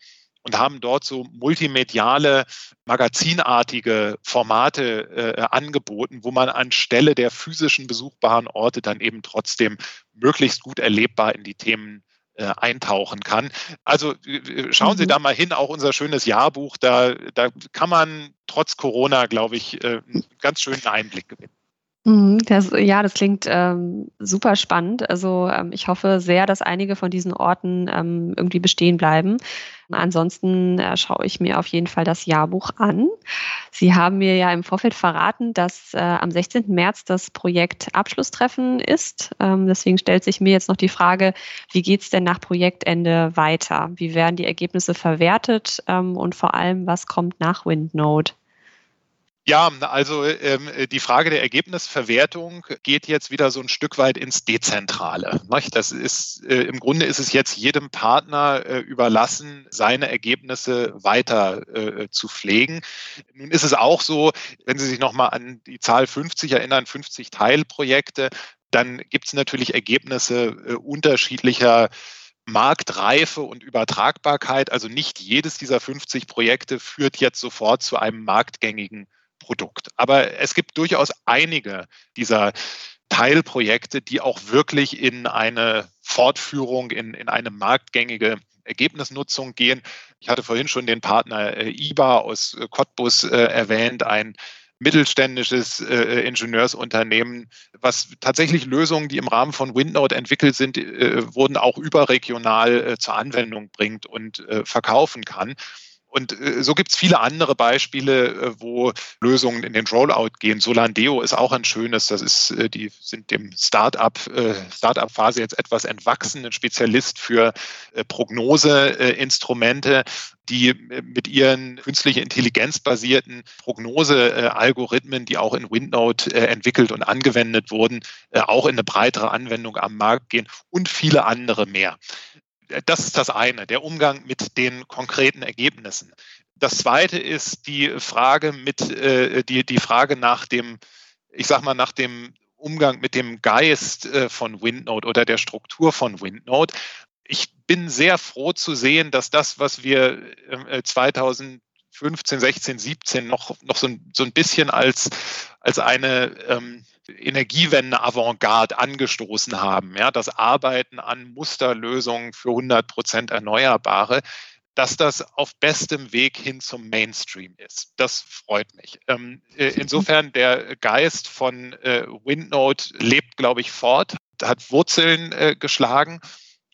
C: und haben dort so multimediale, magazinartige Formate äh, angeboten, wo man anstelle der physischen besuchbaren Orte dann eben trotzdem möglichst gut erlebbar in die Themen äh, eintauchen kann. Also äh, schauen Sie mhm. da mal hin, auch unser schönes Jahrbuch, da, da kann man trotz Corona, glaube ich, äh, einen ganz schönen Einblick gewinnen.
B: Mhm, das, ja, das klingt ähm, super spannend. Also ähm, ich hoffe sehr, dass einige von diesen Orten ähm, irgendwie bestehen bleiben. Ansonsten äh, schaue ich mir auf jeden Fall das Jahrbuch an. Sie haben mir ja im Vorfeld verraten, dass äh, am 16. März das Projekt Abschlusstreffen ist. Ähm, deswegen stellt sich mir jetzt noch die Frage, wie geht es denn nach Projektende weiter? Wie werden die Ergebnisse verwertet ähm, und vor allem, was kommt nach WindNode?
C: Ja, also ähm, die Frage der Ergebnisverwertung geht jetzt wieder so ein Stück weit ins Dezentrale. Nicht? Das ist äh, im Grunde ist es jetzt jedem Partner äh, überlassen, seine Ergebnisse weiter äh, zu pflegen. Nun ist es auch so, wenn Sie sich nochmal an die Zahl 50 erinnern, 50 Teilprojekte, dann gibt es natürlich Ergebnisse äh, unterschiedlicher Marktreife und Übertragbarkeit. Also nicht jedes dieser 50 Projekte führt jetzt sofort zu einem marktgängigen Produkt. Aber es gibt durchaus einige dieser Teilprojekte, die auch wirklich in eine Fortführung, in, in eine marktgängige Ergebnisnutzung gehen. Ich hatte vorhin schon den Partner äh, IBA aus äh, Cottbus äh, erwähnt, ein mittelständisches äh, Ingenieursunternehmen, was tatsächlich Lösungen, die im Rahmen von Windnode entwickelt sind, äh, wurden auch überregional äh, zur Anwendung bringt und verkaufen kann. Und äh, so gibt es viele andere Beispiele, äh, wo Lösungen in den Rollout gehen. Solandeo ist auch ein schönes, das ist, äh, die sind dem Startup, Startup-Phase jetzt etwas entwachsen, ein Spezialist für Prognoseinstrumente, die mit ihren künstlich intelligenzbasierten Prognosealgorithmen, die auch in Windnote entwickelt und angewendet wurden, auch in eine breitere Anwendung am Markt gehen und viele andere mehr das ist das eine, der Umgang mit den konkreten Ergebnissen. Das zweite ist die Frage mit, äh, die, die Frage nach dem, ich sag mal, nach dem Umgang mit dem Geist äh, von WindNode oder der Struktur von WindNode. Ich bin sehr froh zu sehen, dass das, was wir äh, 2015, 16, 17 noch, noch so, ein, so ein bisschen als, als eine ähm, Energiewende Avantgarde angestoßen haben, ja, das Arbeiten an Musterlösungen für 100 Prozent Erneuerbare, dass das auf bestem Weg hin zum Mainstream ist. Das freut mich. Ähm, äh, insofern der Geist von äh, Windnode lebt, glaube ich, fort, hat Wurzeln äh, geschlagen.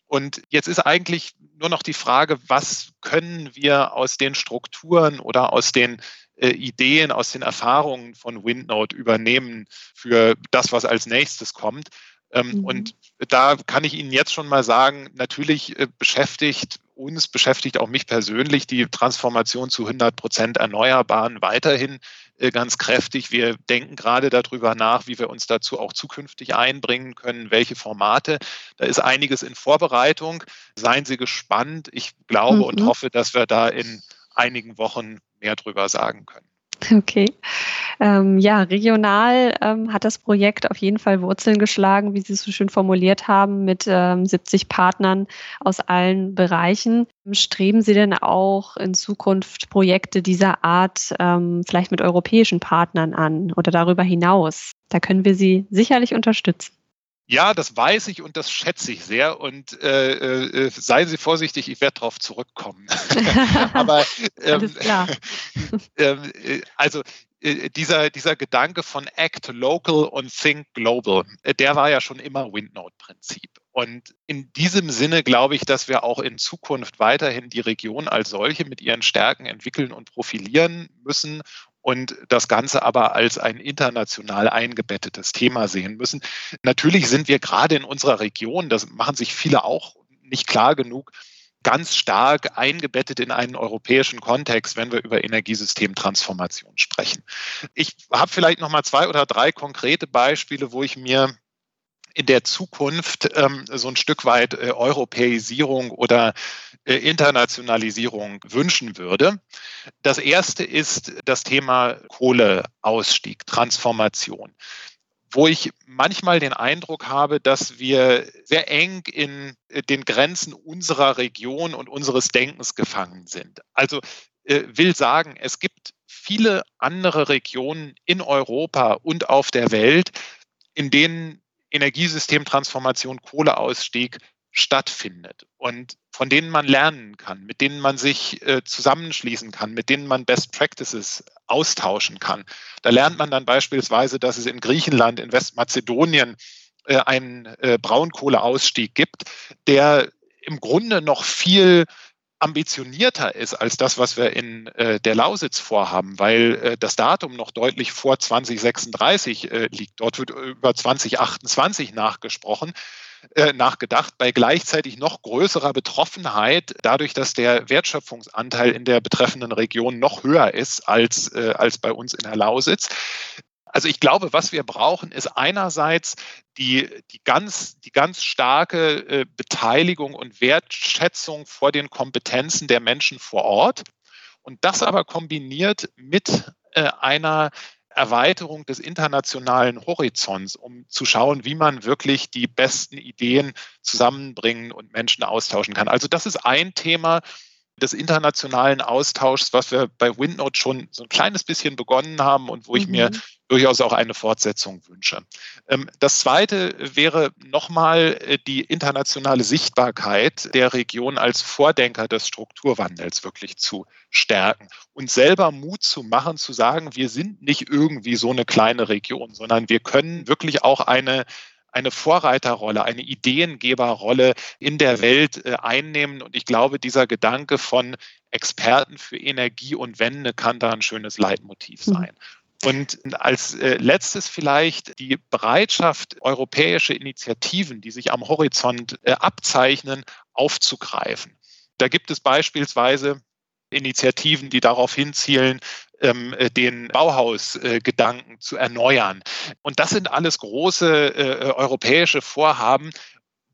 C: Und jetzt ist eigentlich nur noch die Frage, was können wir aus den Strukturen oder aus den äh, Ideen, aus den Erfahrungen von WindNode übernehmen für das, was als nächstes kommt. Ähm, mhm. Und da kann ich Ihnen jetzt schon mal sagen, natürlich äh, beschäftigt uns, beschäftigt auch mich persönlich die Transformation zu 100 Prozent Erneuerbaren weiterhin äh, ganz kräftig. Wir denken gerade darüber nach, wie wir uns dazu auch zukünftig einbringen können, welche Formate. Da ist einiges in Vorbereitung. Seien Sie gespannt. Ich glaube mhm. und hoffe, dass wir da in einigen Wochen mehr drüber sagen können.
B: Okay. Ähm, ja, regional ähm, hat das Projekt auf jeden Fall Wurzeln geschlagen, wie Sie es so schön formuliert haben, mit ähm, 70 Partnern aus allen Bereichen. Streben Sie denn auch in Zukunft Projekte dieser Art ähm, vielleicht mit europäischen Partnern an oder darüber hinaus? Da können wir Sie sicherlich unterstützen.
C: Ja, das weiß ich und das schätze ich sehr. Und äh, äh, seien Sie vorsichtig, ich werde darauf zurückkommen. Aber ähm, ähm, äh, also äh, dieser, dieser Gedanke von Act Local und Think Global, äh, der war ja schon immer Windnote-Prinzip. Und in diesem Sinne glaube ich, dass wir auch in Zukunft weiterhin die Region als solche mit ihren Stärken entwickeln und profilieren müssen und das Ganze aber als ein international eingebettetes Thema sehen müssen. Natürlich sind wir gerade in unserer Region, das machen sich viele auch nicht klar genug, ganz stark eingebettet in einen europäischen Kontext, wenn wir über Energiesystemtransformation sprechen. Ich habe vielleicht noch mal zwei oder drei konkrete Beispiele, wo ich mir in der Zukunft ähm, so ein Stück weit äh, Europäisierung oder äh, Internationalisierung wünschen würde. Das erste ist das Thema Kohleausstieg, Transformation wo ich manchmal den Eindruck habe, dass wir sehr eng in äh, den Grenzen unserer Region und unseres Denkens gefangen sind. Also äh, will sagen, es gibt viele andere Regionen in Europa und auf der Welt, in denen Energiesystemtransformation, Kohleausstieg stattfindet und von denen man lernen kann, mit denen man sich äh, zusammenschließen kann, mit denen man Best Practices austauschen kann. Da lernt man dann beispielsweise, dass es in Griechenland, in Westmazedonien äh, einen äh, Braunkohleausstieg gibt, der im Grunde noch viel ambitionierter ist als das, was wir in äh, der Lausitz vorhaben, weil äh, das Datum noch deutlich vor 2036 äh, liegt. Dort wird über 2028 nachgesprochen, äh, nachgedacht, bei gleichzeitig noch größerer Betroffenheit, dadurch, dass der Wertschöpfungsanteil in der betreffenden Region noch höher ist als, äh, als bei uns in der Lausitz. Also ich glaube, was wir brauchen, ist einerseits die, die, ganz, die ganz starke äh, Beteiligung und Wertschätzung vor den Kompetenzen der Menschen vor Ort. Und das aber kombiniert mit äh, einer Erweiterung des internationalen Horizonts, um zu schauen, wie man wirklich die besten Ideen zusammenbringen und Menschen austauschen kann. Also das ist ein Thema, des internationalen Austauschs, was wir bei WindNote schon so ein kleines bisschen begonnen haben und wo ich mir mhm. durchaus auch eine Fortsetzung wünsche. Ähm, das Zweite wäre nochmal äh, die internationale Sichtbarkeit der Region als Vordenker des Strukturwandels wirklich zu stärken und selber Mut zu machen, zu sagen, wir sind nicht irgendwie so eine kleine Region, sondern wir können wirklich auch eine eine Vorreiterrolle, eine Ideengeberrolle in der Welt äh, einnehmen. Und ich glaube, dieser Gedanke von Experten für Energie und Wende kann da ein schönes Leitmotiv mhm. sein. Und als äh, letztes vielleicht die Bereitschaft, europäische Initiativen, die sich am Horizont äh, abzeichnen, aufzugreifen. Da gibt es beispielsweise Initiativen, die darauf hinzielen, ähm, äh, den Bauhausgedanken äh, zu erneuern. Und das sind alles große äh, europäische Vorhaben,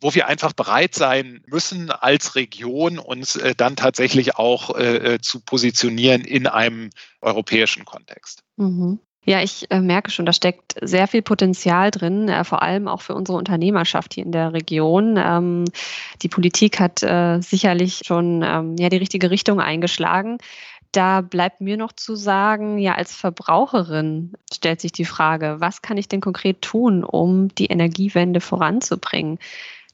C: wo wir einfach bereit sein müssen, als Region uns äh, dann tatsächlich auch äh, äh, zu positionieren in einem europäischen Kontext.
B: Mhm. Ja, ich äh, merke schon, da steckt sehr viel Potenzial drin, äh, vor allem auch für unsere Unternehmerschaft hier in der Region. Ähm, die Politik hat äh, sicherlich schon ähm, ja, die richtige Richtung eingeschlagen. Da bleibt mir noch zu sagen, ja, als Verbraucherin stellt sich die Frage, was kann ich denn konkret tun, um die Energiewende voranzubringen?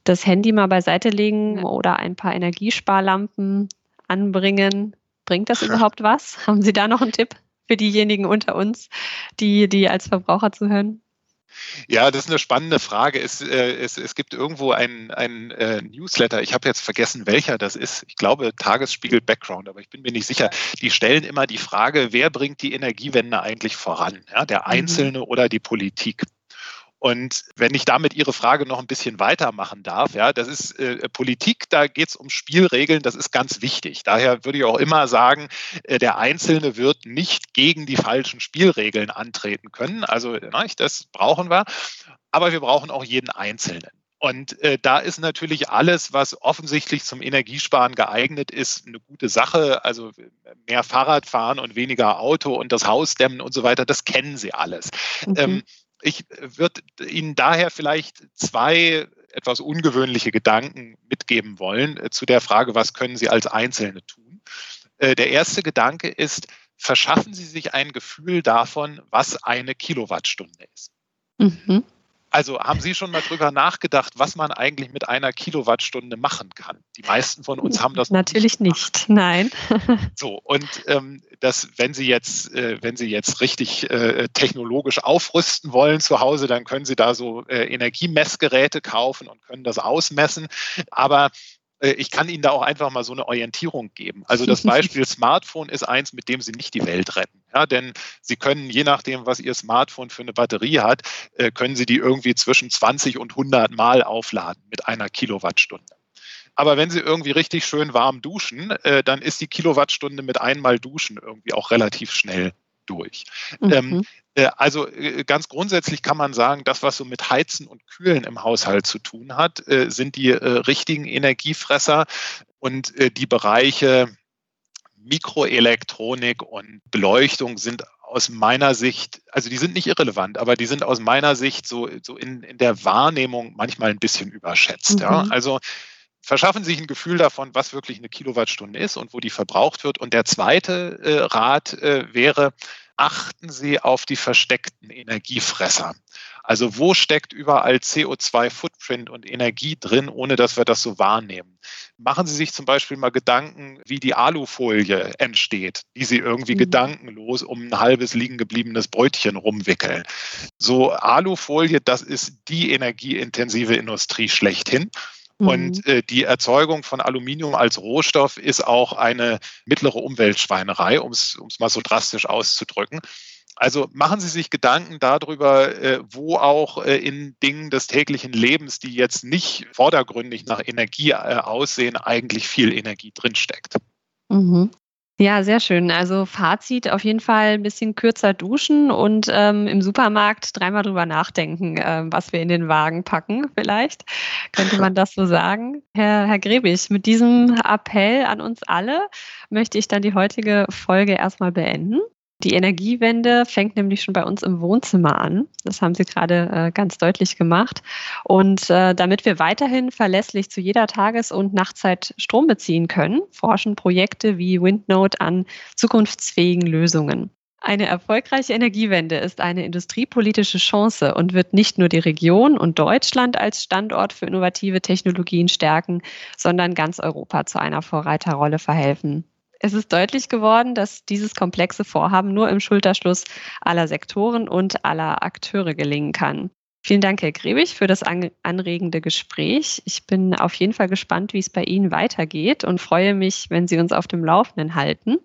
B: Das Handy mal beiseite legen oder ein paar Energiesparlampen anbringen, bringt das überhaupt was? Haben Sie da noch einen Tipp für diejenigen unter uns, die, die als Verbraucher zuhören?
C: Ja, das ist eine spannende Frage. Es, äh, es, es gibt irgendwo ein, ein äh, Newsletter, ich habe jetzt vergessen, welcher das ist. Ich glaube Tagesspiegel Background, aber ich bin mir nicht sicher. Die stellen immer die Frage, wer bringt die Energiewende eigentlich voran? Ja, der mhm. Einzelne mhm. oder die Politik? Und wenn ich damit Ihre Frage noch ein bisschen weitermachen darf, ja, das ist äh, Politik, da geht es um Spielregeln, das ist ganz wichtig. Daher würde ich auch immer sagen, äh, der Einzelne wird nicht gegen die falschen Spielregeln antreten können. Also na, das brauchen wir. Aber wir brauchen auch jeden Einzelnen. Und äh, da ist natürlich alles, was offensichtlich zum Energiesparen geeignet ist, eine gute Sache. Also mehr Fahrrad fahren und weniger Auto und das Haus dämmen und so weiter, das kennen Sie alles. Mhm. Ähm, ich würde Ihnen daher vielleicht zwei etwas ungewöhnliche Gedanken mitgeben wollen äh, zu der Frage, was können Sie als Einzelne tun. Äh, der erste Gedanke ist, verschaffen Sie sich ein Gefühl davon, was eine Kilowattstunde ist. Mhm. Also haben Sie schon mal drüber nachgedacht, was man eigentlich mit einer Kilowattstunde machen kann? Die meisten von uns haben das
B: natürlich nicht. Nein.
C: So und ähm, das, wenn Sie jetzt, äh, wenn Sie jetzt richtig äh, technologisch aufrüsten wollen zu Hause, dann können Sie da so äh, Energiemessgeräte kaufen und können das ausmessen. Aber ich kann Ihnen da auch einfach mal so eine Orientierung geben. Also das Beispiel Smartphone ist eins, mit dem Sie nicht die Welt retten. Ja, denn Sie können, je nachdem, was Ihr Smartphone für eine Batterie hat, äh, können Sie die irgendwie zwischen 20 und 100 Mal aufladen mit einer Kilowattstunde. Aber wenn Sie irgendwie richtig schön warm duschen, äh, dann ist die Kilowattstunde mit einmal Duschen irgendwie auch relativ schnell durch. Mhm. Ähm, äh, also äh, ganz grundsätzlich kann man sagen, das, was so mit Heizen und Kühlen im Haushalt zu tun hat, äh, sind die richtigen Energiefresser und die Bereiche Mikroelektronik und Beleuchtung sind aus meiner Sicht, also die sind nicht irrelevant, aber die sind aus meiner Sicht so, so in, in der Wahrnehmung manchmal ein bisschen überschätzt. Mhm. Ja? Also verschaffen sich ein Gefühl davon, was wirklich eine Kilowattstunde ist und wo die verbraucht wird. Und der zweite äh, Rat äh, wäre, achten Sie auf die versteckten Energiefresser. Also wo steckt überall CO2-Footprint und Energie drin, ohne dass wir das so wahrnehmen? Machen Sie sich zum Beispiel mal Gedanken, wie die Alufolie entsteht, die Sie irgendwie mhm. gedankenlos um ein halbes liegen gebliebenes Brötchen rumwickeln. So Alufolie, das ist die energieintensive Industrie schlechthin. Und mhm. äh, die Erzeugung von Aluminium als Rohstoff ist auch eine mittlere Umweltschweinerei, um es mal so drastisch auszudrücken. Also machen Sie sich Gedanken darüber, äh, wo auch äh, in Dingen des täglichen Lebens, die jetzt nicht vordergründig nach Energie äh, aussehen, eigentlich viel Energie drinsteckt.
B: Mhm. Ja, sehr schön. Also Fazit auf jeden Fall ein bisschen kürzer duschen und ähm, im Supermarkt dreimal drüber nachdenken, äh, was wir in den Wagen packen. Vielleicht könnte man das so sagen. Herr, Herr Grebig, mit diesem Appell an uns alle möchte ich dann die heutige Folge erstmal beenden. Die Energiewende fängt nämlich schon bei uns im Wohnzimmer an. Das haben Sie gerade äh, ganz deutlich gemacht. Und äh, damit wir weiterhin verlässlich zu jeder Tages- und Nachtzeit Strom beziehen können, forschen Projekte wie Windnode an zukunftsfähigen Lösungen. Eine erfolgreiche Energiewende ist eine industriepolitische Chance und wird nicht nur die Region und Deutschland als Standort für innovative Technologien stärken, sondern ganz Europa zu einer Vorreiterrolle verhelfen. Es ist deutlich geworden, dass dieses komplexe Vorhaben nur im Schulterschluss aller Sektoren und aller Akteure gelingen kann. Vielen Dank, Herr Grebig, für das anregende Gespräch. Ich bin auf jeden Fall gespannt, wie es bei Ihnen weitergeht und freue mich, wenn Sie uns auf dem Laufenden halten.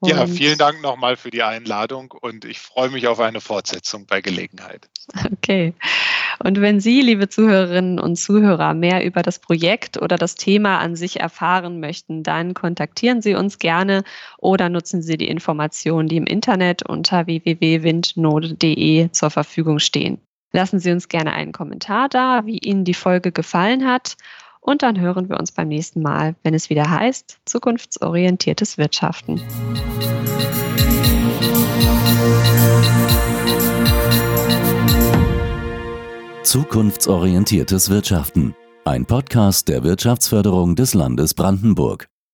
C: Und ja, vielen Dank nochmal für die Einladung und ich freue mich auf eine Fortsetzung bei Gelegenheit.
B: Okay. Und wenn Sie, liebe Zuhörerinnen und Zuhörer, mehr über das Projekt oder das Thema an sich erfahren möchten, dann kontaktieren Sie uns gerne oder nutzen Sie die Informationen, die im Internet unter www.windnode.de zur Verfügung stehen. Lassen Sie uns gerne einen Kommentar da, wie Ihnen die Folge gefallen hat und dann hören wir uns beim nächsten Mal, wenn es wieder heißt, zukunftsorientiertes Wirtschaften.
A: Zukunftsorientiertes Wirtschaften. Ein Podcast der Wirtschaftsförderung des Landes Brandenburg.